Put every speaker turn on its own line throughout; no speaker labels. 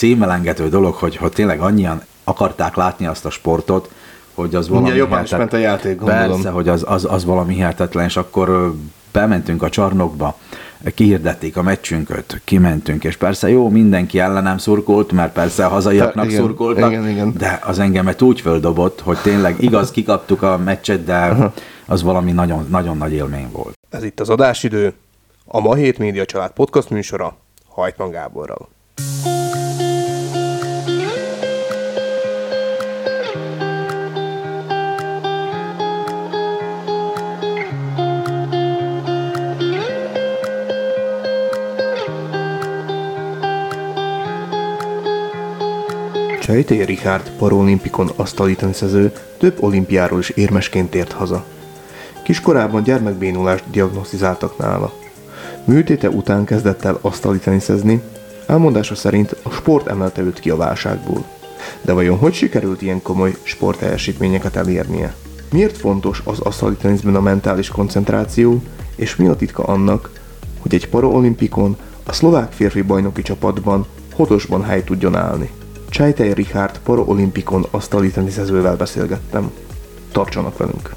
szívelengető dolog, hogy, hogy tényleg annyian akarták látni azt a sportot, hogy az valami
Ugye jobban is ment a játék, gondolom.
Persze, hogy az, az, az valami hihetetlen, és akkor bementünk a csarnokba, kihirdették a meccsünket, kimentünk, és persze jó, mindenki ellenem szurkolt, mert persze a hazaiaknak
igen,
szurkoltak,
igen, igen.
de az engemet úgy földobott, hogy tényleg igaz, kikaptuk a meccset, de az valami nagyon, nagyon nagy élmény volt.
Ez itt az adásidő, a Ma Hét Média Család podcast műsora Hajtman Gáborral. Csejté Richard paralimpikon asztaliteniszező több olimpiáról is érmesként tért haza. Kiskorában gyermekbénulást diagnosztizáltak nála. Műtéte után kezdett el asztalitenisezni, elmondása szerint a sport emelte őt ki a válságból. De vajon hogy sikerült ilyen komoly sportteljesítményeket elérnie? Miért fontos az asztaliteniszben a mentális koncentráció, és mi a titka annak, hogy egy paraolimpikon a szlovák férfi bajnoki csapatban hotosban hely tudjon állni? Csajtej Richard paraolimpikon asztaliteniszezővel beszélgettem. Tartsanak velünk!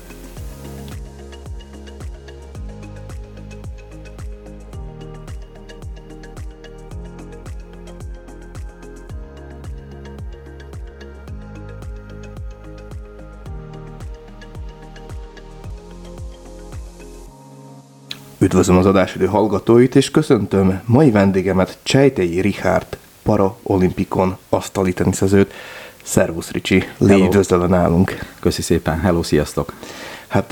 Üdvözlöm az adásidő hallgatóit, és köszöntöm mai vendégemet Csejtei Richard paraolimpikon asztali teniszezőt. Szervusz Ricsi, légy üdvözlöm nálunk.
Köszi szépen, hello, sziasztok!
Hát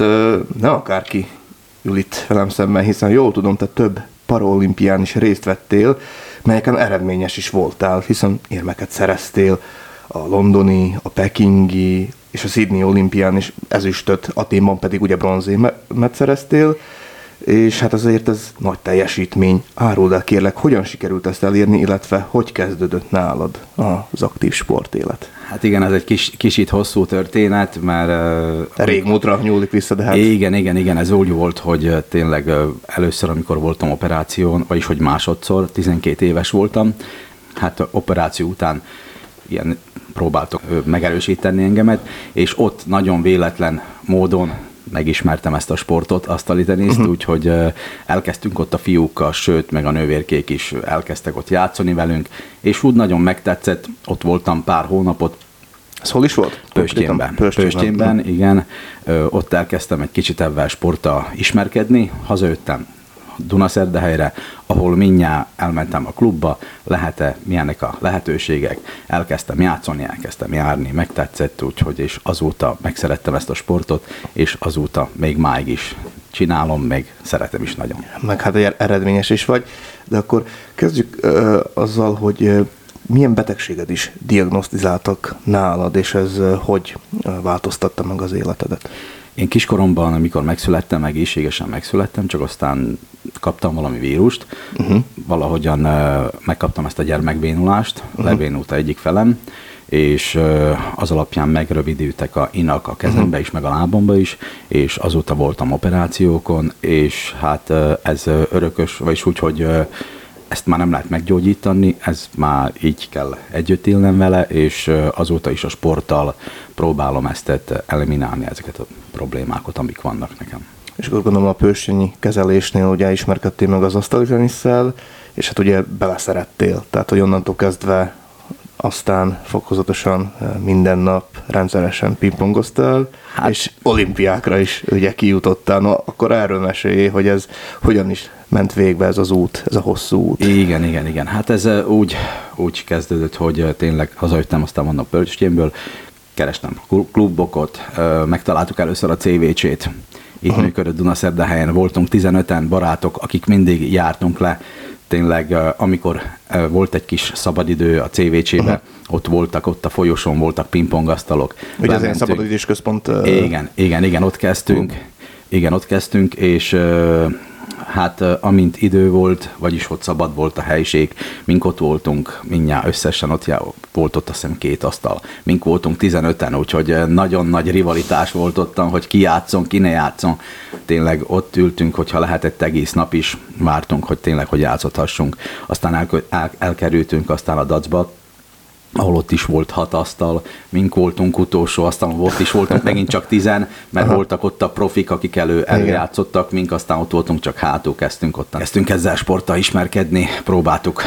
ne akárki ül itt velem szemben, hiszen jól tudom, te több paraolimpián is részt vettél, melyeken eredményes is voltál, hiszen érmeket szereztél a londoni, a pekingi és a Sydney olimpián is ezüstöt, Aténban pedig ugye bronzémet szereztél, és hát azért ez nagy teljesítmény. Áruld el kérlek, hogyan sikerült ezt elérni, illetve hogy kezdődött nálad az aktív sportélet?
Hát igen, ez egy kis, kicsit hosszú történet, mert...
Régmúltra nyúlik vissza, de hát...
Igen, igen, igen, ez úgy volt, hogy tényleg először, amikor voltam operáción, vagyis hogy másodszor, 12 éves voltam, hát operáció után ilyen próbáltok ö, megerősíteni engemet, és ott nagyon véletlen módon megismertem ezt a sportot, azt a teniszt, uh-huh. úgyhogy ö, elkezdtünk ott a fiúkkal, sőt, meg a nővérkék is elkezdtek ott játszani velünk, és úgy nagyon megtetszett, ott voltam pár hónapot,
Ez hol is volt?
Pöstjénben.
Pöstjénben.
Pöstjénben, igen. Ö, Ott elkezdtem egy kicsit ebben sporttal ismerkedni. Hazajöttem Dunaszerdehelyre, ahol mindjárt elmentem a klubba, lehet-e, milyenek a lehetőségek, elkezdtem játszani, elkezdtem járni, megtetszett, úgyhogy és azóta megszerettem ezt a sportot, és azóta még máig is csinálom, még szeretem is nagyon.
Meg hát eredményes is vagy. De akkor kezdjük ö, azzal, hogy milyen betegséged is diagnosztizáltak nálad, és ez hogy változtatta meg az életedet?
Én kiskoromban, amikor megszülettem, egészségesen megszülettem, csak aztán kaptam valami vírust, uh-huh. valahogyan uh, megkaptam ezt a gyermekbénulást, uh-huh. lebénult egyik felem, és uh, az alapján megrövidültek a inak a kezembe uh-huh. is, meg a lábomba is, és azóta voltam operációkon, és hát uh, ez örökös, vagyis úgy, hogy ezt már nem lehet meggyógyítani, ez már így kell együtt élnem vele, és azóta is a sporttal próbálom ezt eliminálni ezeket a problémákat, amik vannak nekem.
És akkor gondolom a pősényi kezelésnél ugye ismerkedtél meg az asztali és hát ugye beleszerettél, tehát hogy onnantól kezdve aztán fokozatosan eh, minden nap rendszeresen pingpongoztál, hát, és olimpiákra is ugye kijutottál. No, akkor erről mesélj, hogy ez hogyan is ment végbe ez az út, ez a hosszú út.
Igen, igen, igen. Hát ez ö, úgy, úgy kezdődött, hogy ö, tényleg hazajöttem, aztán mondom Pölcsténből, kerestem klu- klubokat, megtaláltuk először a CVC-t, itt uh-huh. működött Dunaszerdahelyen, voltunk 15-en barátok, akik mindig jártunk le, tényleg amikor volt egy kis szabadidő a CVC-be, uh-huh. ott voltak, ott a folyosón voltak pingpongasztalok.
Ugye ez ilyen szabadidős központ.
Igen, igen, igen, ott kezdtünk. Igen, ott kezdtünk, és hát amint idő volt, vagyis hogy szabad volt a helység, mink ott voltunk, mindjárt összesen ott já- volt ott azt hiszem két asztal, mink voltunk 15-en, úgyhogy nagyon nagy rivalitás volt ottan, hogy ki játszon, ki ne játszon. Tényleg ott ültünk, hogyha lehetett egész nap is, vártunk, hogy tényleg, hogy játszhassunk. Aztán el, el, elkerültünk aztán a dacba, ahol ott is volt hat asztal, mink voltunk utolsó asztalon, ott is voltunk megint csak tizen, mert Aha. voltak ott a profik, akik elő, előjátszottak, mink aztán ott voltunk csak hátul, kezdtünk ott. Kezdtünk ezzel sporttal ismerkedni, próbáltuk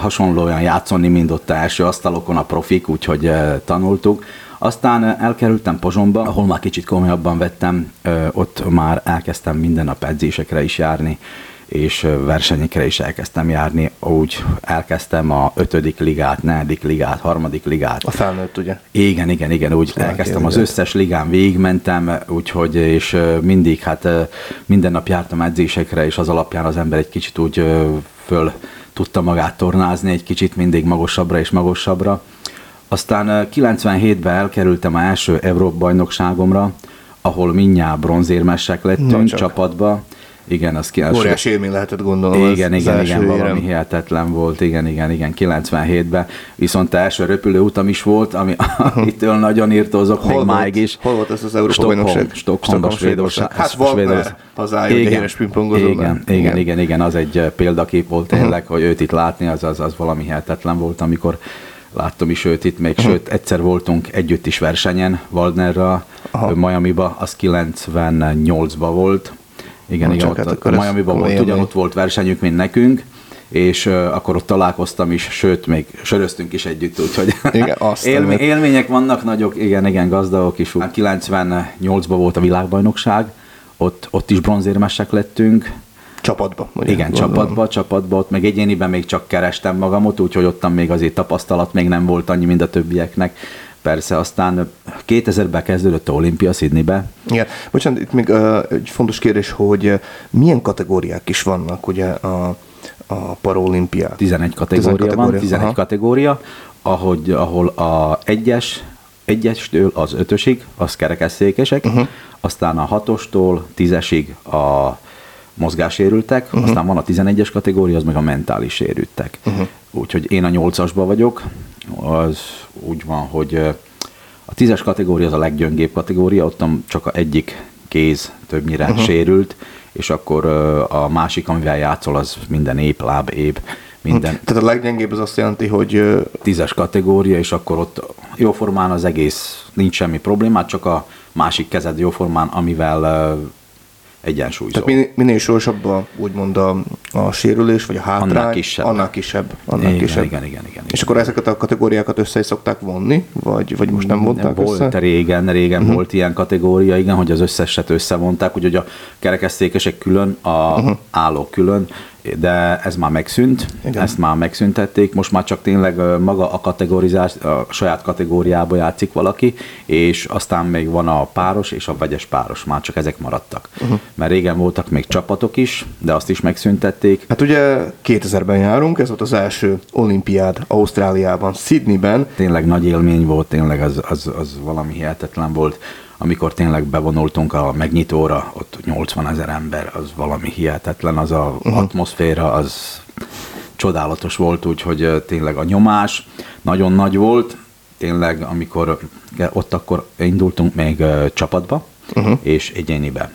hasonlóan játszani, mint ott a első asztalokon a profik, úgyhogy uh, tanultuk. Aztán elkerültem Pozsomba, ahol már kicsit komolyabban vettem, ott már elkezdtem minden nap edzésekre is járni, és versenyekre is elkezdtem járni, úgy elkezdtem a ötödik ligát, negyedik ligát, harmadik ligát.
A felnőtt, ugye?
Igen, igen, igen, úgy szóval elkezdtem az összes ligán, végigmentem, úgyhogy, és mindig, hát minden nap jártam edzésekre, és az alapján az ember egy kicsit úgy föl tudta magát tornázni, egy kicsit mindig magasabbra és magasabbra. Aztán 97-ben elkerültem a első Európa bajnokságomra, ahol mindjárt bronzérmesek lettünk csapatba, igen, az
ki... Óriási élmény lehetett gondolom.
Igen, az igen, az igen, valami érem. hihetetlen volt, igen, igen, igen, 97-ben. Viszont első repülőutam is volt, ami, amitől nagyon írtózok, hol még máig is.
Hol volt ez az Európa Stockholm, bajnokság?
Stockholm, Svédország.
Hát Wagner hazája, igen, híres
pingpongozó. Igen, igen, igen, igen, az egy példakép volt tényleg, hogy őt itt látni, az, az, az valami hihetetlen volt, amikor láttam is őt itt még, sőt, egyszer voltunk együtt is versenyen Waldnerra, Miami-ba, az 98-ba volt, igen, Na, igen, ott, hát Miami-ban volt, ugyanott volt versenyük, mint nekünk, és uh, akkor ott találkoztam is, sőt, még söröztünk is együtt, úgyhogy igen, élmény, élmények vannak nagyok, igen, igen, gazdagok is. 98-ban volt a világbajnokság, ott, ott is bronzérmesek lettünk.
Csapatba.
Ugye, igen, gondolom. csapatba, csapatba, ott meg egyéniben még csak kerestem magamot, úgyhogy ottan még azért tapasztalat még nem volt annyi, mint a többieknek persze, aztán 2000-ben kezdődött a olimpia Sydneybe.
Igen, bocsánat, itt még uh, egy fontos kérdés, hogy uh, milyen kategóriák is vannak ugye a, a paralimpiát?
11 kategória, 11 kategória van, 11 Aha. kategória, ahogy, ahol a egyes, egyestől az ötösig, az kerekesszékesek, uh-huh. aztán a hatostól tízesig a mozgássérültek, uh-huh. aztán van a 11-es kategória, az meg a mentális sérültek. Uh-huh. Úgyhogy én a 8-asba vagyok, az úgy van, hogy a tízes kategória az a leggyöngébb kategória, ott csak a egyik kéz többnyire uh-huh. sérült, és akkor a másik, amivel játszol, az minden ép, láb, ép, minden.
Tehát a leggyengébb az azt jelenti, hogy...
Tízes kategória, és akkor ott jóformán az egész, nincs semmi problémát, csak a másik kezed jóformán, amivel egyensúlyzó.
Tehát minél, sorsabb a, úgymond a, a sérülés, vagy a hátrány, annál kisebb. Annál kisebb. Annál
igen,
kisebb.
Igen, igen, igen,
És akkor ezeket a kategóriákat össze is szokták vonni, vagy, vagy most nem vonták
volt,
össze?
Régen, régen uh-huh. volt ilyen kategória, igen, hogy az összeset összevonták, úgyhogy a kerekesztékesek külön, a uh-huh. állók külön, de ez már megszűnt, Igen. ezt már megszüntették, most már csak tényleg maga a kategorizás, a saját kategóriába játszik valaki, és aztán még van a páros és a vegyes páros, már csak ezek maradtak. Uh-huh. Mert régen voltak még csapatok is, de azt is megszüntették.
Hát ugye 2000-ben járunk, ez volt az első olimpiád Ausztráliában, Sydneyben.
Tényleg nagy élmény volt, tényleg az, az, az valami hihetetlen volt amikor tényleg bevonultunk a megnyitóra, ott 80 ezer ember, az valami hihetetlen, az a uh-huh. atmoszféra, az csodálatos volt, úgyhogy tényleg a nyomás nagyon nagy volt, tényleg amikor ott akkor indultunk még csapatba, uh-huh. és egyénibe.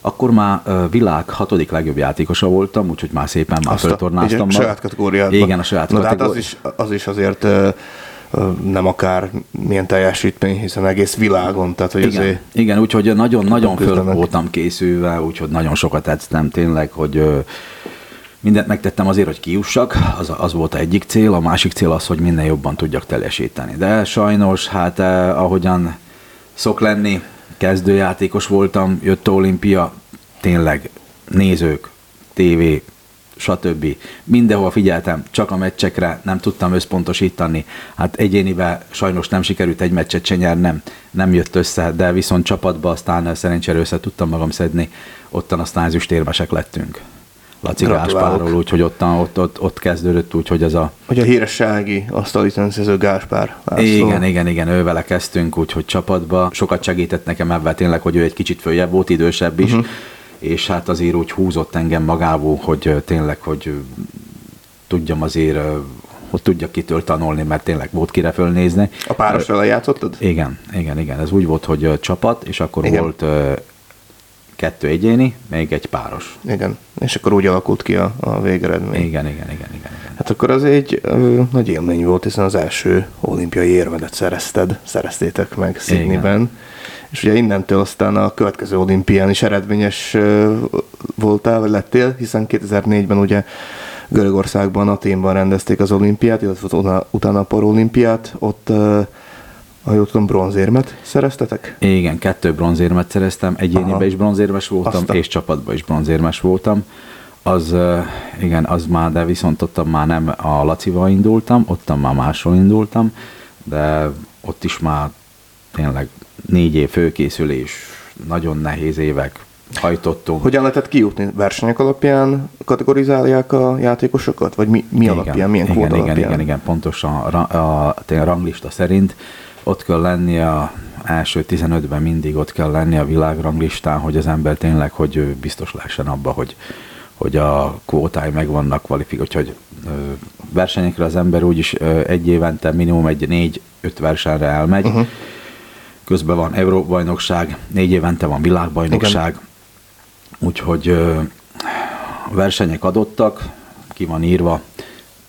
Akkor már világ hatodik legjobb játékosa voltam, úgyhogy már szépen már föltornáztam.
A saját kategóriában.
Igen, a saját
kategóriában. Hát az is, az is azért nem akár milyen teljesítmény, hiszen egész világon. Tehát, hogy
igen, igen úgyhogy nagyon-nagyon föl voltam készülve, úgyhogy nagyon sokat edztem tényleg, hogy mindent megtettem azért, hogy kiussak, az, az volt a egyik cél, a másik cél az, hogy minél jobban tudjak teljesíteni. De sajnos, hát eh, ahogyan szok lenni, kezdőjátékos voltam, jött a olimpia, tényleg nézők, tévé, stb. Mindenhol figyeltem, csak a meccsekre nem tudtam összpontosítani. Hát egyénivel sajnos nem sikerült egy meccset se nyernem, nem jött össze, de viszont csapatba aztán szerencsére össze tudtam magam szedni, ottan aztán ezüstérmesek lettünk. Laci Gáspárról, úgyhogy ott, ott, ott, ott kezdődött úgy, hogy ez a...
Hogy a híressági asztali teniszező Gáspár.
László. Igen, igen, igen, ővele kezdtünk, úgyhogy csapatba. Sokat segített nekem ebben tényleg, hogy ő egy kicsit följebb volt, idősebb is. Uh-huh és hát azért úgy húzott engem magából, hogy tényleg, hogy tudjam azért, hogy tudjak kitől tanulni, mert tényleg volt kire fölnézni.
A páros vele játszottad?
Igen, igen, igen. Ez úgy volt, hogy csapat, és akkor igen. volt kettő egyéni, még egy páros.
Igen, és akkor úgy alakult ki a, a végeredmény.
Igen, igen, igen, igen. igen.
Hát akkor az egy ö, nagy élmény volt, hiszen az első olimpiai érmedet szerezted, szereztétek meg Sydneyben. És ugye innentől aztán a következő olimpián is eredményes voltál, vagy lettél, hiszen 2004-ben ugye Görögországban, Aténban rendezték az olimpiát, illetve utána, a parolimpiát, ott ha jól tudom, bronzérmet szereztetek?
Igen, kettő bronzérmet szereztem, egyéniben is bronzérmes voltam, Aztán. és csapatban is bronzérmes voltam. Az, igen, az már, de viszont ott már nem a Lacival indultam, ott már máshol indultam, de ott is már tényleg négy év főkészülés, nagyon nehéz évek, hajtottunk.
Hogyan lehetett kijutni? Versenyek alapján kategorizálják a játékosokat? Vagy mi, mi
igen,
alapján, milyen
igen,
kód
igen,
alapján?
Igen, igen, pontosan a, a, a ranglista szerint ott kell lenni a első 15-ben mindig ott kell lenni a világranglistán, hogy az ember tényleg, hogy biztos lehessen abba, hogy, hogy a kvótái megvannak kvalifikált, hogy versenyekre az ember úgyis egy évente minimum egy négy-öt versenyre elmegy, uh-huh. Közben van Európa-bajnokság, négy évente van világbajnokság, Igen. úgyhogy a versenyek adottak, ki van írva,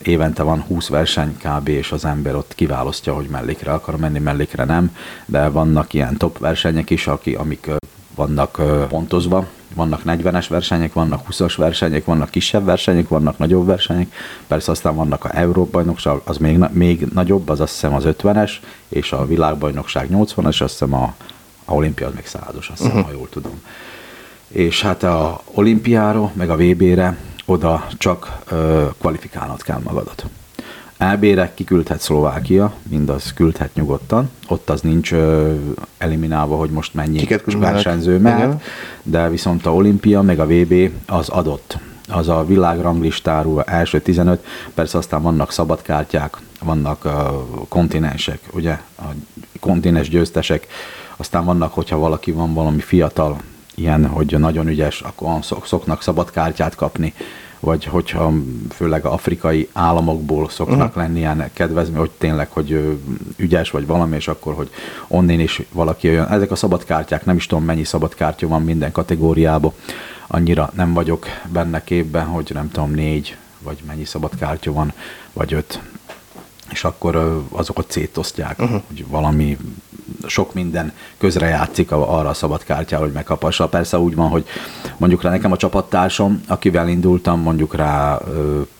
évente van 20 verseny kb. és az ember ott kiválasztja, hogy mellékre akar menni, mellékre nem, de vannak ilyen top versenyek is, aki, amik vannak pontozva, vannak 40-es versenyek, vannak 20-as versenyek, vannak kisebb versenyek, vannak nagyobb versenyek, persze aztán vannak a Európa-bajnokság, az még, még nagyobb, az azt hiszem az 50-es, és a világbajnokság 80-as, azt hiszem a, a olimpia az még százas, azt hiszem, uh-huh. ha jól tudom. És hát a olimpiára, meg a VB-re oda csak ö, kvalifikálnod kell magadat. EB-re kiküldhet Szlovákia, mindaz küldhet nyugodtan, ott az nincs ö, eliminálva, hogy most mennyi Kiket versenyző mehet, de viszont a olimpia meg a VB az adott. Az a világranglistáról első 15, persze aztán vannak szabadkártyák, vannak ö, kontinensek, ugye, a kontinens győztesek, aztán vannak, hogyha valaki van valami fiatal, ilyen, hogy nagyon ügyes, akkor szoknak szabad kártyát kapni, vagy hogyha főleg afrikai államokból szoknak uh-huh. lenni ilyen kedvezmény, hogy tényleg, hogy ügyes vagy valami, és akkor, hogy onnin is valaki olyan. Ezek a szabadkártyák, nem is tudom mennyi szabadkártya van minden kategóriában, annyira nem vagyok benne képben, hogy nem tudom, négy, vagy mennyi szabadkártya van, vagy öt, és akkor azokat szétosztják, uh-huh. hogy valami sok minden közre játszik arra a szabad kártyára, hogy megkapassa. Persze úgy van, hogy mondjuk rá nekem a csapattársam, akivel indultam mondjuk rá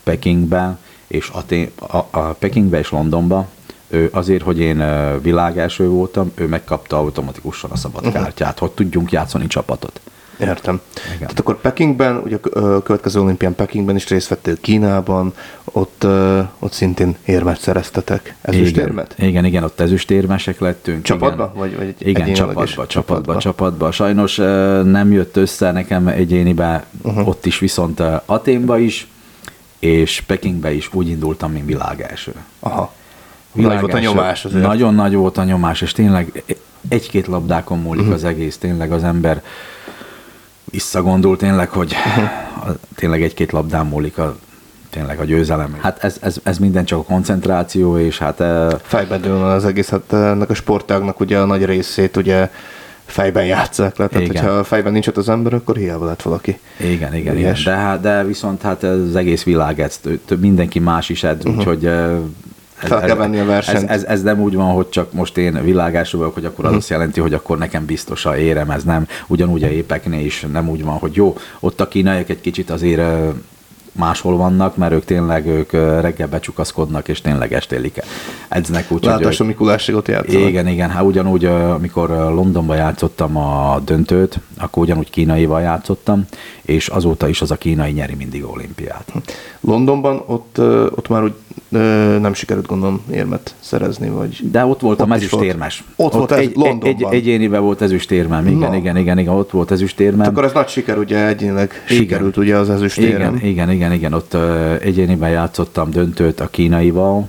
Pekingbe, és Até- a, a Pekingbe és Londonba, ő azért, hogy én világelső voltam, ő megkapta automatikusan a szabad uh-huh. hogy tudjunk játszani csapatot.
Értem. Igen. Tehát akkor Pekingben, ugye a következő olimpián Pekingben is részt vettél Kínában, ott, ott szintén érmet szereztetek. Ezüstérmet?
Igen, igen, igen, ott ezüstérmesek lettünk.
Csapatba? Igen. Vagy, vagy
igen, csapatba, csapatba, csapatba. Sajnos nem jött össze nekem egyénibe, uh-huh. ott is viszont Aténba is, és Pekingbe is úgy indultam, mint világ első.
Aha. Világ nagy volt a nyomás azért.
Nagyon nagy volt a nyomás, és tényleg egy-két labdákon múlik uh-huh. az egész, tényleg az ember visszagondol tényleg, hogy uh-huh. tényleg egy-két labdán múlik a, tényleg a győzelem. Hát ez, ez, ez minden csak a koncentráció, és hát...
Fejben dől az egész, hát ennek a sportágnak ugye a nagy részét ugye fejben játszák le, tehát igen. hogyha fejben nincs ott az ember, akkor hiába lett valaki.
Igen, igen, igen. De, hát, de viszont hát az egész világ ez, mindenki más is edz, uh-huh. úgyhogy
fel kell venni a versenyt.
Ez, ez, ez nem úgy van, hogy csak most én világású vagyok, hogy akkor az uh-huh. azt jelenti, hogy akkor nekem biztos a érem, ez nem. Ugyanúgy a épeknél is nem úgy van, hogy jó, ott a kínaiak egy kicsit azért máshol vannak, mert ők tényleg ők reggel becsukaszkodnak, és tényleg estélik edznek.
Úgy, Látásom Mikulásségot játszanak.
Igen, igen. Hát ugyanúgy, amikor Londonban játszottam a döntőt, akkor ugyanúgy kínaival játszottam, és azóta is az a kínai nyeri mindig olimpiát.
Londonban ott, ott már úgy nem sikerült gondolom érmet szerezni, vagy...
De ott volt ott a ezüstérmes.
Ott, ott volt ez, egy,
Londonban. Egy, egyéniben volt ezüstérmem, igen, Na. igen, igen, igen, ott volt ezüstérmem.
Akkor ez nagy siker, ugye egyénileg igen. sikerült ugye az ezüstérem.
Igen, igen, igen, igen, ott egyéniben játszottam döntőt a kínaival,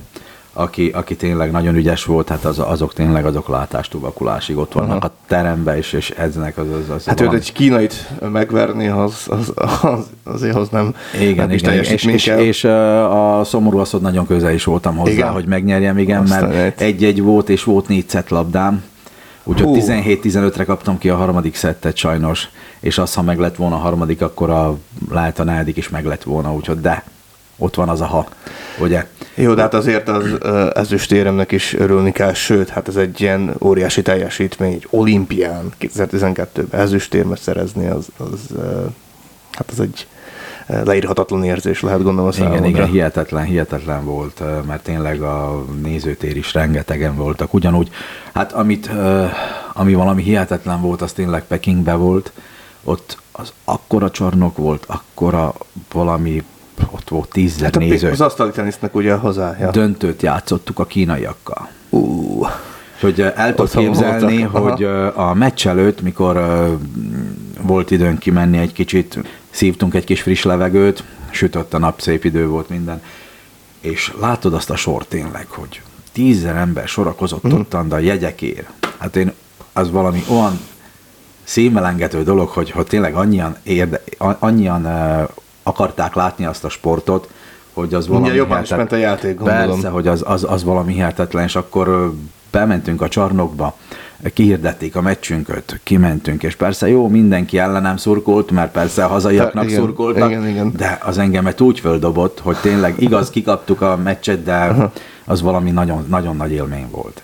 aki, aki tényleg nagyon ügyes volt, hát az, azok tényleg azok látástubakulásig ott vannak Aha. a teremben, és, és edznek. Az, az, az
hát őt egy kínait megverni, az, az, az, azért az nem
Igen, nem igen, is és, és, és, a szomorú az, hogy nagyon közel is voltam hozzá, igen. hogy megnyerjem, igen, Aztán mert egy-egy volt, és volt négy labdám, Úgyhogy
Hú.
17-15-re kaptam ki a harmadik szettet sajnos, és az, ha meg lett volna a harmadik, akkor a, lehet a negyedik is meg lett volna, úgyhogy de, ott van az a ha, ugye?
Jó, de hát azért az ezüstéremnek is örülni kell, sőt, hát ez egy ilyen óriási teljesítmény, egy olimpián 2012-ben ezüstérmet szerezni, az, az hát az egy leírhatatlan érzés lehet gondolom a számomra.
Igen, igen, hihetetlen, hihetetlen volt, mert tényleg a nézőtér is rengetegen voltak. Ugyanúgy, hát amit, ami valami hihetetlen volt, az tényleg Pekingbe volt, ott az akkora csarnok volt, akkora valami, ott volt tízzer
Hát
néző.
az asztali tenisznek ugye a hazája.
Döntőt játszottuk a kínaiakkal. És hogy el
Otthon
képzelni, hogy a meccs előtt, mikor volt időnk kimenni egy kicsit, szívtunk egy kis friss levegőt, sütött a nap, szép idő volt minden, és látod azt a sort tényleg, hogy tízzer ember sorakozott
Mhm.
ottan, de a jegyekért. Hát én, az valami olyan szívelengető dolog, hogy, hogy tényleg annyian, érde, annyian uh, akarták látni azt a sportot, hogy az valami
Mindjárt jobban is ment a játék, gondolom.
Persze, hogy az, az, az valami hihetetlen, és akkor bementünk a csarnokba, kihirdették a meccsünket, kimentünk, és persze jó, mindenki ellenem szurkolt, mert persze a hazaiaknak
Igen,
szurkoltak,
igen, igen.
de az engemet úgy földobott, hogy tényleg igaz, kikaptuk a meccset, de az valami nagyon, nagyon nagy élmény volt.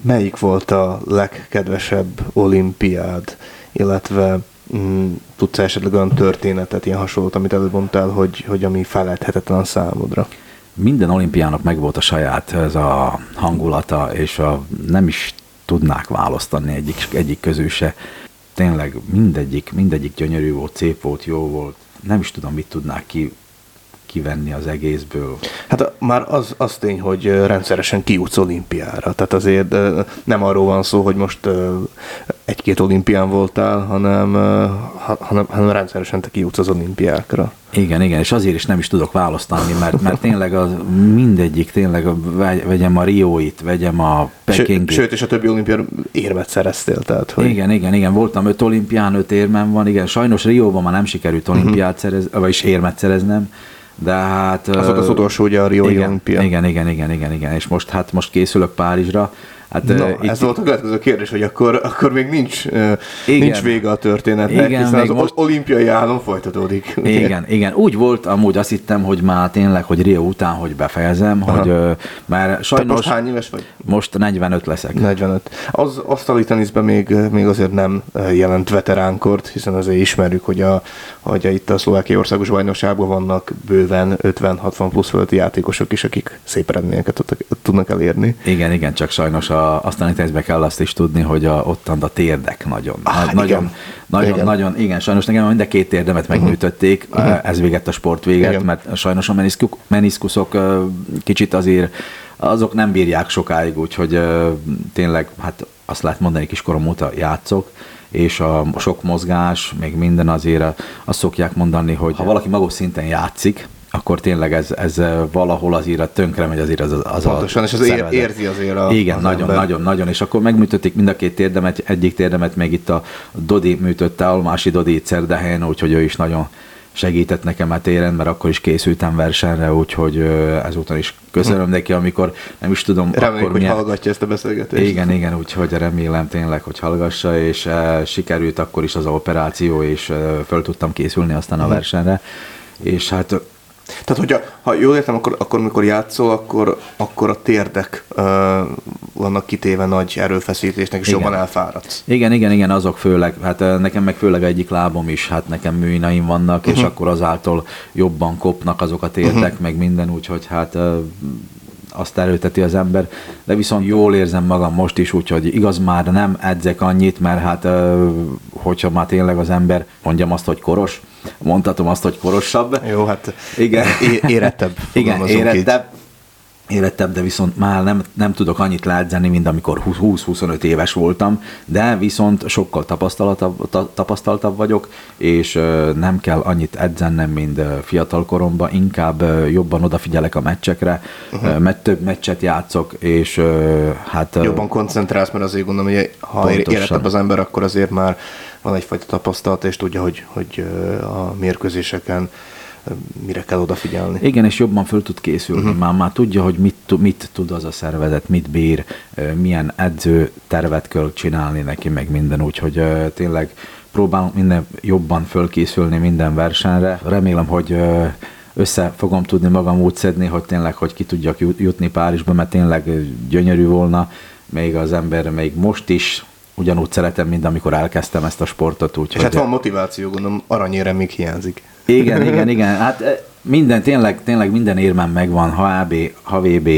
Melyik volt a legkedvesebb olimpiád, illetve mm, tudsz esetleg olyan történetet, ilyen hasonlót, amit előbb mondtál, hogy, hogy ami felejthetetlen a számodra?
Minden olimpiának megvolt a saját ez a hangulata, és a, nem is tudnák választani egyik, egyik közül se. Tényleg mindegyik, mindegyik gyönyörű volt, szép volt, jó volt. Nem is tudom, mit tudnák ki, kivenni az egészből.
Hát a- már az, az tény, hogy rendszeresen kijutsz olimpiára. Tehát azért nem arról van szó, hogy most egy-két olimpián voltál, hanem, hanem, hanem rendszeresen te kijutsz az olimpiákra.
Igen, igen, és azért is nem is tudok választani, mert, mert tényleg az mindegyik, tényleg vegyem a Rióit, vegyem a
Ső,
Pekingi.
sőt, és a többi olimpián érmet szereztél. Tehát, hogy
Igen, igen, igen, voltam öt olimpián, öt érmem van, igen, sajnos Rióban már nem sikerült
Mhm.
olimpiát szerez, vagyis érmet szereznem, de hát...
az volt az utolsó ugye a Riói
igen,
olimpia.
Igen, igen, igen, igen, igen, és most hát most készülök Párizsra. Hát,
No,
ö,
ez volt a következő kérdés, hogy akkor, akkor még nincs,
Igen.
nincs vége a történetnek,
Igen,
hiszen az
most-
olimpiai álom folytatódik. ugye?
Igen, igen. Úgy volt, amúgy azt hittem, hogy már tényleg, hogy Rio után, hogy befejezem,
Aha.
hogy már
Te
sajnos
most hány éves vagy?
most 45 leszek.
45. Az asztali teniszben még, még azért nem jelent veteránkort, hiszen azért ismerjük, hogy, a, hogy a itt a szlovákiai országos bajnokságban vannak bőven 50-60 plusz fölötti játékosok is, akik szép eredményeket tudnak elérni.
Igen, igen, csak sajnos a, aztán itt kell azt is tudni, hogy a, ottan a térdek nagyon,
Ah,
na,
igen.
nagyon, nagyon,
Igen.
nagyon, igen, sajnos nekem mind a két térdemet megműtötték, uh-huh. ez véget a sport véget,
Igen.
mert sajnos a meniszku- meniszkuszok kicsit azért, azok nem bírják sokáig, úgyhogy tényleg, hát azt lehet mondani, kiskorom óta játszok, és a sok mozgás, még minden azért azt szokják mondani, hogy ha valaki magas szinten játszik, akkor tényleg ez, ez valahol azért tönkre megy azért az, az
Pontosan,
a
és az ér, érzi azért a
Igen,
az
nagyon,
ember.
nagyon, nagyon, és akkor megműtötték mind a két térdemet, egyik térdemet még itt a Dodi műtötte, Almási Dodi itt Szerdahelyen, úgyhogy ő is nagyon segített nekem a téren, mert akkor is készültem versenyre, úgyhogy ö, ezúton is köszönöm neki, amikor nem is tudom,
Reméljük,
akkor
hogy
milyen...
hallgatja ezt a beszélgetést.
Igen, igen, úgyhogy remélem tényleg, hogy hallgassa, és e, sikerült akkor is az operáció, és e, föl tudtam készülni aztán a versenyre, és hát
Tehát, hogyha, ha jól értem, akkor, akkor mikor játszol, akkor, akkor a térdek uh, vannak kitéve nagy erőfeszítésnek, és
Igen.
jobban elfáradsz.
Igen, igen, igen, azok főleg, hát ö, nekem meg főleg egyik lábom is, hát nekem műinaim vannak, uh-huh. és akkor azáltal jobban kopnak azok a térdek, uh-huh. meg minden, úgyhogy hát ö, azt erőteti az ember, de viszont jól érzem magam most is, úgyhogy igaz már nem edzek annyit, mert hát hogyha már tényleg az ember, mondjam azt, hogy koros, mondhatom azt, hogy korosabb,
Jó, hát
Igen.
é- érettebb.
igen,
fogalmazunk így.
Érettebb, de viszont már nem, nem tudok annyit leedzeni, mint amikor 20-25 éves voltam, de viszont sokkal tapasztalatabb, ta, tapasztaltabb vagyok, és nem kell annyit edzennem, mint fiatal koromban, inkább jobban odafigyelek a meccsekre, uh-huh. mert több meccset játszok, és hát...
Jobban koncentrálsz, mert azért gondolom, hogy ha
Pontosan.
érettebb az ember, akkor azért már van egyfajta tapasztalat, és tudja, hogy, hogy a mérkőzéseken mire kell odafigyelni.
Igen, és jobban föl tud készülni. Uh-huh. Már, már tudja, hogy mit, mit tud az a szervezet, mit bír, milyen edző tervet kell csinálni neki, meg minden. Úgyhogy tényleg próbálunk minden jobban fölkészülni minden versenyre. Remélem, hogy össze fogom tudni magam úgy szedni, hogy tényleg, hogy ki tudjak jutni Párizsba, mert tényleg gyönyörű volna, még az ember még most is ugyanúgy szeretem, mint amikor elkezdtem ezt a sportot. Úgy,
És hát van motiváció, gondolom, aranyére még hiányzik.
Igen, igen, igen. Hát minden, tényleg, tényleg minden érmem megvan, HAB, HVB,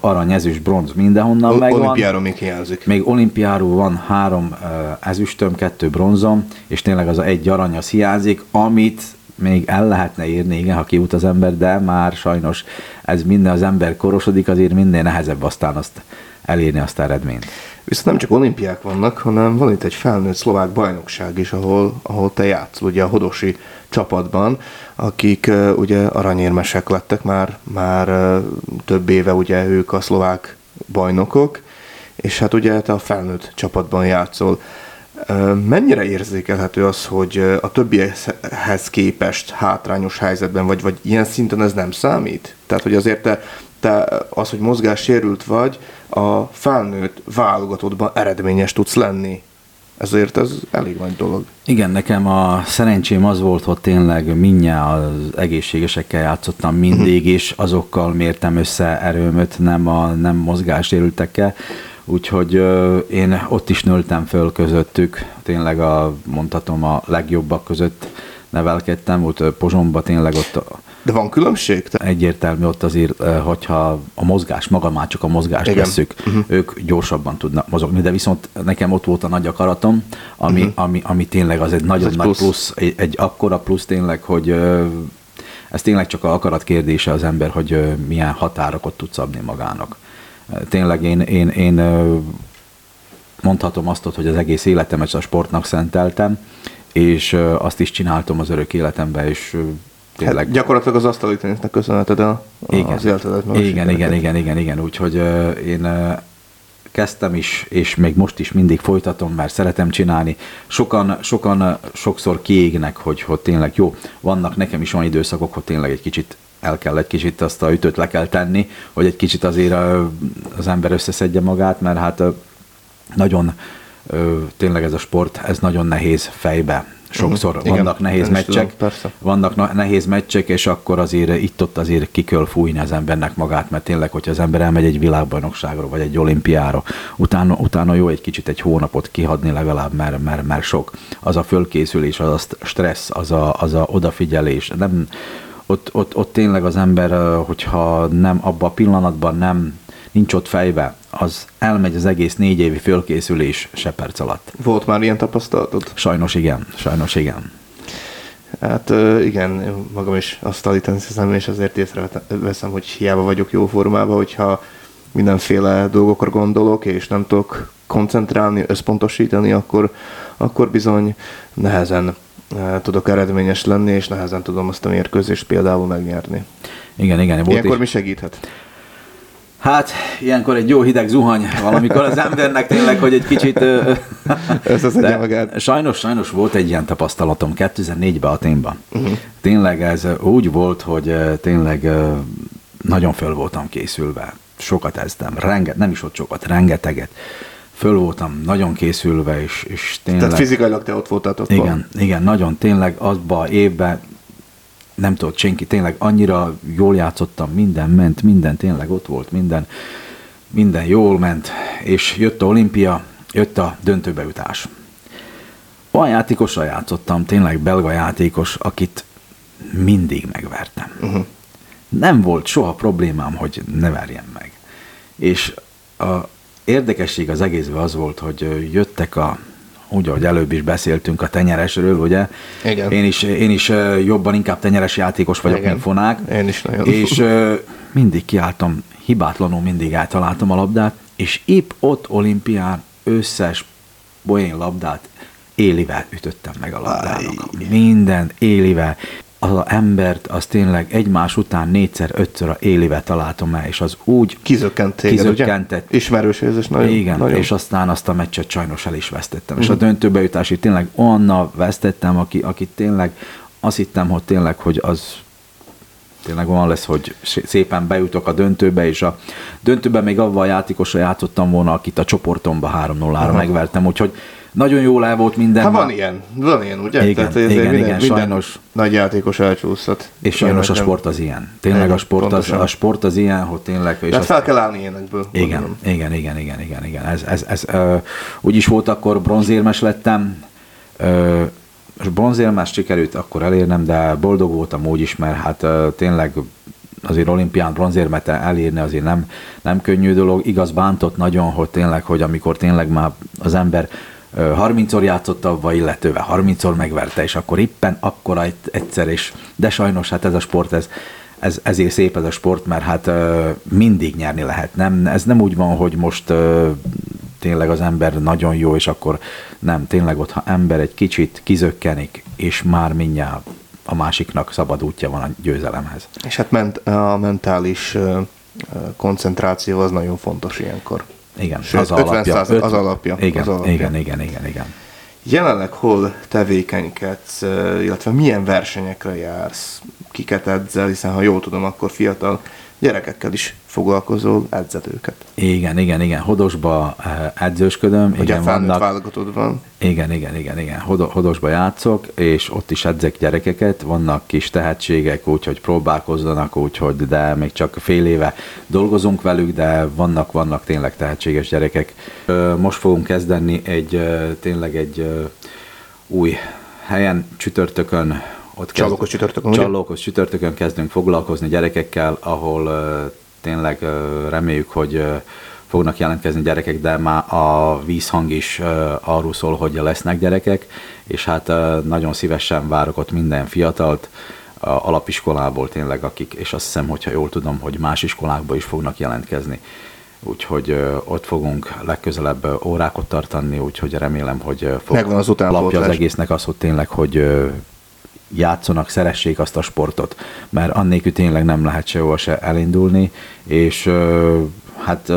arany, ezüst, bronz, mindenhonnan o- megvan.
Olimpiáról még hiányzik.
Még olimpiáról van három ezüstöm, kettő bronzom, és tényleg az a egy arany az hiányzik, amit még el lehetne írni, igen, ha kiút az ember, de már sajnos ez minden az ember korosodik, azért minden nehezebb aztán azt elérni azt a eredményt.
Viszont nem csak olimpiák vannak, hanem van itt egy felnőtt szlovák bajnokság is, ahol, ahol te játszol, ugye a Hodosi csapatban, akik uh, ugye aranyérmesek lettek már, már uh, több éve ugye ők a szlovák bajnokok, és hát ugye te a felnőtt csapatban játszol. Mennyire érzékelhető az, hogy a többiekhez képest hátrányos helyzetben vagy, vagy ilyen szinten ez nem számít? Tehát, hogy azért te, te az, hogy mozgás sérült vagy, a felnőtt válogatottban eredményes tudsz lenni. Ezért ez elég nagy dolog.
Igen, nekem a szerencsém az volt, hogy tényleg mindjárt az egészségesekkel játszottam mindig, és azokkal mértem össze erőmöt, nem a nem mozgássérültekkel Úgyhogy én ott is nöltem föl közöttük, tényleg a, mondhatom a legjobbak között nevelkedtem, volt Pozsomba tényleg ott
de van különbség?
Egyértelmű ott azért, hogyha a mozgás, maga már csak a mozgást Igen. veszük, uh-huh. ők gyorsabban tudnak mozogni, de viszont nekem ott volt a nagy akaratom, ami, uh-huh. ami, ami tényleg az egy nagyon egy nagy plusz, plusz egy, egy akkora plusz tényleg, hogy ez tényleg csak a akarat kérdése az ember, hogy milyen határokat tud szabni magának tényleg én, én, én mondhatom azt, hogy az egész életemet a sportnak szenteltem, és azt is csináltam az örök életemben, és
tényleg... Hát gyakorlatilag az asztali tenisznek köszönheted el igen. az életedet.
Igen, igen, igen, igen, igen, úgyhogy én kezdtem is, és még most is mindig folytatom, mert szeretem csinálni. Sokan, sokan sokszor kiégnek, hogy, hogy tényleg jó, vannak nekem is olyan időszakok, hogy tényleg egy kicsit el kell egy kicsit azt a ütőt le kell tenni, hogy egy kicsit azért az ember összeszedje magát, mert hát nagyon tényleg ez a sport, ez nagyon nehéz fejbe. Sokszor uh-huh. vannak Igen, nehéz meccsek, tudom, vannak nehéz meccsek, és akkor azért itt-ott azért ki kell fújni az embernek magát, mert tényleg, hogyha az ember elmegy egy világbajnokságra, vagy egy olimpiára, utána, utána jó egy kicsit egy hónapot kihadni legalább, mert, mert, mert sok. Az a fölkészülés, az a stressz, az a, az a odafigyelés, nem, ott, ott, ott tényleg az ember, hogyha nem abban a pillanatban nem nincs ott fejbe, az elmegy az egész négy évi fölkészülés se perc alatt.
Volt már ilyen tapasztalatod?
Sajnos igen, sajnos igen.
Hát igen, magam is azt állítani hiszem, és azért észreveszem, hogy hiába vagyok jó formában, hogyha mindenféle dolgokra gondolok, és nem tudok koncentrálni, összpontosítani, akkor, akkor bizony nehezen tudok eredményes lenni, és nehezen tudom azt a mérkőzést például megnyerni.
Igen, igen.
Volt Ilyenkor is. mi segíthet?
Hát, ilyenkor egy jó hideg zuhany valamikor az embernek tényleg, hogy egy kicsit...
Összeszedje magát.
Sajnos, sajnos volt egy ilyen tapasztalatom 2004-ben Aténban. Uh-huh. Tényleg ez úgy volt, hogy tényleg nagyon föl voltam készülve. Sokat eztem, renget, nem is ott sokat, rengeteget föl voltam nagyon készülve, és, és tényleg...
Tehát fizikailag te ott voltál ott
Igen, van. igen, nagyon, tényleg azba évben nem tudott senki, tényleg annyira jól játszottam, minden ment, minden tényleg ott volt, minden, minden jól ment, és jött a olimpia, jött a döntőbeütás. Olyan játékosra játszottam, tényleg belga játékos, akit mindig megvertem. Uh-huh. Nem volt soha problémám, hogy ne verjem meg. És a, érdekesség az egészben az volt, hogy jöttek a úgy, ahogy előbb is beszéltünk a tenyeresről, ugye?
Igen.
Én is, én is jobban inkább tenyeres játékos vagyok, Igen. mint fonák.
Én is nagyon.
És mindig kiálltam, hibátlanul mindig eltaláltam a labdát, és épp ott olimpián összes bolyén labdát élivel ütöttem meg a labdának. Minden élivel az a embert, az tényleg egymás után négyszer, ötször a élivel találtam el, és az úgy
kizökkent téged,
kizökkentett.
Ugye? Ismerős érzés nagyon.
Igen,
nagyon.
és aztán azt a meccset sajnos el is vesztettem. Mm. És a mhm. döntőbe jutásig tényleg Anna vesztettem, aki, aki tényleg azt hittem, hogy tényleg, hogy az tényleg van lesz, hogy szépen bejutok a döntőbe, és a döntőben még avval a játékosra játszottam volna, akit a csoportomba 3-0-ra megvertem, úgyhogy nagyon jól el volt minden.
Hát van ilyen, van ilyen, ugye?
Igen, Tehát igen, minden, igen, minden sajnos.
Nagy játékos elcsúszhat.
És sajnos a sport az ilyen. Tényleg a sport, az, a sport az ilyen, hogy tényleg...
És hát fel kell állni ilyenekből.
Igen, igen, igen, igen, igen, igen. Ez, ez, ez, ö, úgy is volt, akkor bronzérmes lettem, ö, és bronzérmes sikerült akkor elérnem, de boldog voltam úgy is, mert hát ö, tényleg azért olimpián bronzérmet elérni azért nem, nem könnyű dolog. Igaz, bántott nagyon, hogy tényleg, hogy amikor tényleg már az ember 30-szor játszott avval illetővel, 30-szor megverte, és akkor éppen akkora egyszer, és de sajnos hát ez a sport, ez, ez, ezért szép ez a sport, mert hát mindig nyerni lehet. Nem, ez nem úgy van, hogy most tényleg az ember nagyon jó, és akkor nem, tényleg ott, ha ember egy kicsit kizökkenik, és már mindjárt a másiknak szabad útja van a győzelemhez.
És hát ment, a mentális koncentráció az nagyon fontos ilyenkor.
Igen,
Sőt, az, alapja. Öt, az alapja.
Igen,
az alapja.
igen, igen, igen, igen.
Jelenleg hol tevékenykedsz, illetve milyen versenyekre jársz, kiket edzel, hiszen ha jól tudom, akkor fiatal gyerekekkel is foglalkozol, edzed őket.
Igen, igen, igen. Hodosba eh, edzősködöm.
Ugye
igen,
vannak, válogatod van.
Igen, igen, igen, igen. Hodosba játszok, és ott is edzek gyerekeket, vannak kis tehetségek, úgyhogy próbálkozzanak, úgyhogy, de még csak fél éve dolgozunk velük, de vannak, vannak tényleg tehetséges gyerekek. Most fogunk kezdeni egy, tényleg egy új helyen, csütörtökön
ott Csallókos csütörtökön,
Csallókos csütörtökön kezdünk foglalkozni gyerekekkel, ahol tényleg reméljük, hogy fognak jelentkezni gyerekek, de már a vízhang is arról szól, hogy lesznek gyerekek, és hát nagyon szívesen várok ott minden fiatalt, alapiskolából tényleg, akik, és azt hiszem, hogyha jól tudom, hogy más iskolákba is fognak jelentkezni. Úgyhogy ott fogunk legközelebb órákat tartani, úgyhogy remélem, hogy fog
Megvan az
lapja az egésznek az, hogy tényleg, hogy játszanak, szeressék azt a sportot, mert annélkül tényleg nem lehet sehova se elindulni, és hát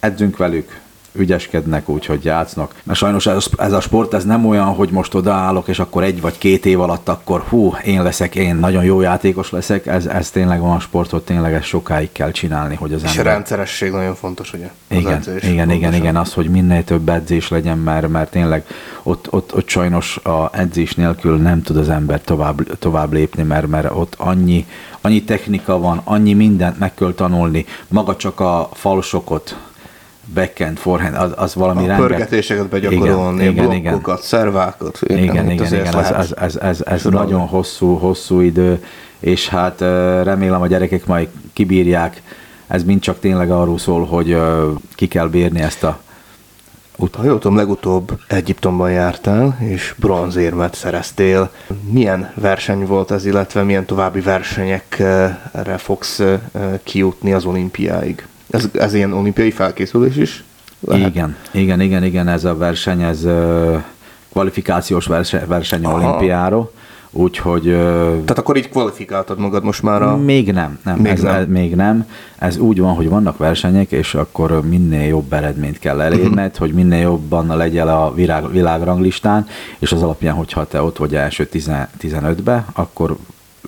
edzünk velük, ügyeskednek, úgyhogy játsznak. Mert sajnos ez, ez a sport, ez nem olyan, hogy most odaállok, és akkor egy vagy két év alatt akkor hú, én leszek, én nagyon jó játékos leszek. Ez, ez tényleg van a sportot, tényleg ezt sokáig kell csinálni, hogy az
és ember... a rendszeresség nagyon fontos, ugye?
Az igen, edzés, igen, igen, igen, az, hogy minél több edzés legyen, mert, mert tényleg ott, ott, ott sajnos a edzés nélkül nem tud az ember tovább, tovább lépni, mert, mert ott annyi, annyi technika van, annyi mindent meg kell tanulni, maga csak a falsokot, backhand, forehand, az, az valami
a renget... pörgetéseket begyakorolni, igen, igen, blokkokat, igen. szervákat.
Igen, igen, igen, igen ez, ez, ez, ez, ez nagyon hosszú, hosszú idő, és hát remélem a gyerekek majd kibírják. Ez mind csak tényleg arról szól, hogy ki kell bírni ezt a
Ut- ha jól tudom, legutóbb Egyiptomban jártál, és bronzérmet szereztél. Milyen verseny volt ez, illetve milyen további versenyekre fogsz kijutni az olimpiáig? Ez, ez ilyen olimpiai felkészülés is?
Lehet? Igen, igen, igen, igen, ez a verseny, ez kvalifikációs verseny, verseny olimpiára, úgyhogy...
Tehát akkor így kvalifikáltad magad most már a...
Még nem, nem, még, ez, nem. Ez, még nem. Ez úgy van, hogy vannak versenyek, és akkor minél jobb eredményt kell elérned, uh-huh. hogy minél jobban legyen a világ, világranglistán, és az alapján, hogyha te ott vagy első 15-be, akkor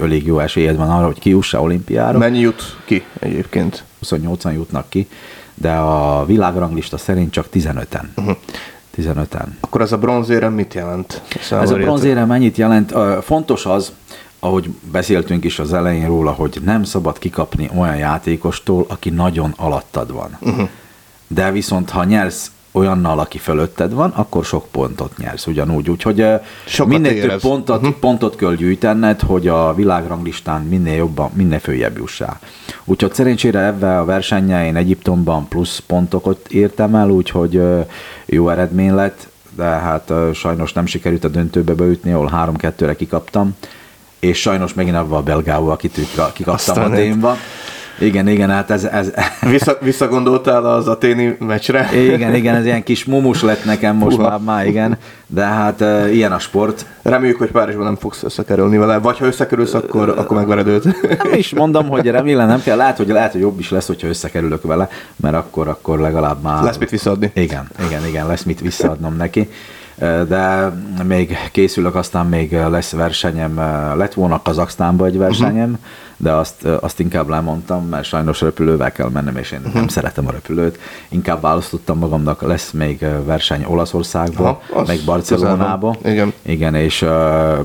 elég jó esélyed van arra, hogy kiussa olimpiára.
Mennyi jut ki egyébként?
28-an jutnak ki, de a világranglista szerint csak 15-en. Uh-huh. 15-en.
Akkor ez a bronzérem mit jelent?
Ez a bronzérem mennyit jelent? Fontos az, ahogy beszéltünk is az elején róla, hogy nem szabad kikapni olyan játékostól, aki nagyon alattad van. Uh-huh. De viszont, ha nyersz olyannal, aki fölötted van, akkor sok pontot nyersz ugyanúgy. Úgyhogy Sokat minél érez. több pontot, uh-huh. pontot kell gyűjtened, hogy a világranglistán minél jobban, minél följebb jussál. Úgyhogy szerencsére ebben a versenyen én Egyiptomban plusz pontokat értem el, úgyhogy jó eredmény lett, de hát sajnos nem sikerült a döntőbe beütni, ahol 3-2-re kikaptam, és sajnos megint avval a belgául, akit kikaptam Aztán a témba. Igen, igen, hát ez... ez...
Vissza, visszagondoltál az aténi meccsre?
Igen, igen, ez ilyen kis mumus lett nekem most már, már, igen, de hát uh, ilyen a sport.
Reméljük, hogy Párizsban nem fogsz összekerülni vele, vagy ha összekerülsz, akkor, akkor megvered őt.
Nem is mondom, hogy remélem nem kell, lehet, hogy, lehet, hogy jobb is lesz, hogyha összekerülök vele, mert akkor, akkor legalább már...
Lesz mit visszaadni.
Igen, igen, igen, lesz mit visszaadnom neki. De még készülök, aztán még lesz versenyem, lett volna Kazaksztánba egy versenyem, uh-huh. de azt, azt inkább lemondtam, mert sajnos repülővel kell mennem, és én uh-huh. nem szeretem a repülőt. Inkább választottam magamnak, lesz még verseny Olaszországba, Aha, meg Barcelonába.
Igen.
Igen, és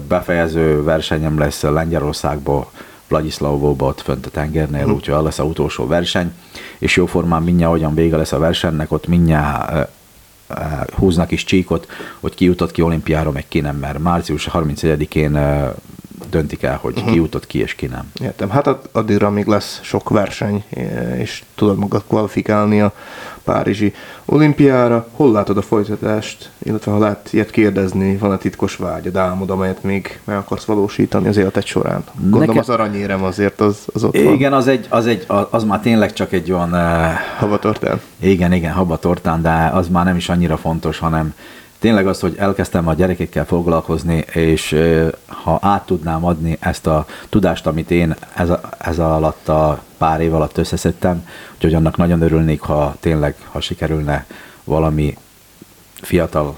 befejező versenyem lesz Lengyelországba, Vladislavóba, ott fönt a tengernél, uh-huh. úgyhogy lesz a utolsó verseny, és jóformán mindjárt, hogyan vége lesz a versenynek, ott mindjárt húznak is csíkot, hogy ki jutott ki olimpiára, meg ki nem, mert március 31-én döntik el, hogy uh-huh. ki jutott ki és ki nem.
Értem. Hát addigra még lesz sok verseny, és tudod magad kvalifikálni a Párizsi olimpiára. Hol látod a folytatást, illetve ha lehet ilyet kérdezni, van a titkos vágyad, álmod, amelyet még meg akarsz valósítani az életed során? Gondolom Neke... az aranyérem azért az, az ott
Igen, van. az, egy, az, egy, az már tényleg csak egy olyan... Uh...
Habatortán?
Igen, igen, habatortán, de az már nem is annyira fontos, hanem tényleg az, hogy elkezdtem a gyerekekkel foglalkozni, és ha át tudnám adni ezt a tudást, amit én ez, a, ez alatt a pár év alatt összeszedtem, úgyhogy annak nagyon örülnék, ha tényleg, ha sikerülne valami fiatal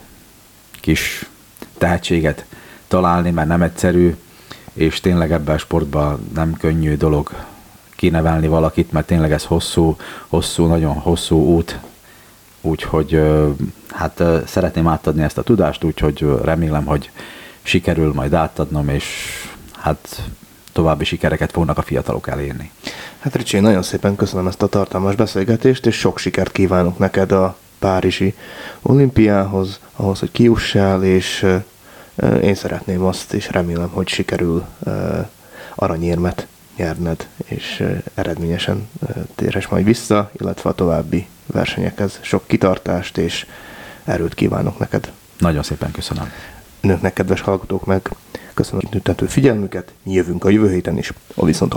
kis tehetséget találni, mert nem egyszerű, és tényleg ebben a sportban nem könnyű dolog kinevelni valakit, mert tényleg ez hosszú, hosszú, nagyon hosszú út, úgyhogy hát szeretném átadni ezt a tudást, úgyhogy remélem, hogy sikerül majd átadnom, és hát további sikereket fognak a fiatalok elérni.
Hát Ricsi, nagyon szépen köszönöm ezt a tartalmas beszélgetést, és sok sikert kívánok neked a Párizsi olimpiához, ahhoz, hogy kiussál, és én szeretném azt, és remélem, hogy sikerül aranyérmet nyerned, és eredményesen térhes majd vissza, illetve a további versenyekhez. Sok kitartást és erőt kívánok neked.
Nagyon szépen köszönöm.
Önöknek, kedves hallgatók, meg köszönöm a figyelmüket, jövünk a jövő héten is, a viszont